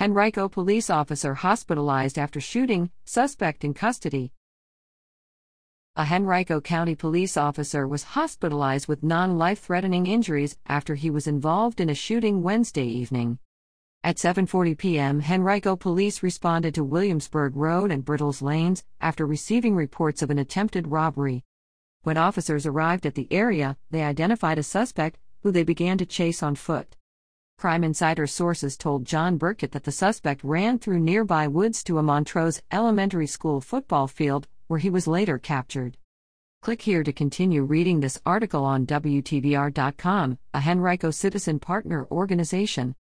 Henrico police officer hospitalized after shooting, suspect in custody. A Henrico County police officer was hospitalized with non life threatening injuries after he was involved in a shooting Wednesday evening. At 7:40 p.m., Henrico police responded to Williamsburg Road and Brittles Lanes after receiving reports of an attempted robbery. When officers arrived at the area, they identified a suspect, who they began to chase on foot. Crime Insider sources told Jon Burkett that the suspect ran through nearby woods to a Montrose Elementary School football field, where he was later captured. Click here to continue reading this article on WTVR.com, a Henrico Citizen Partner Organization.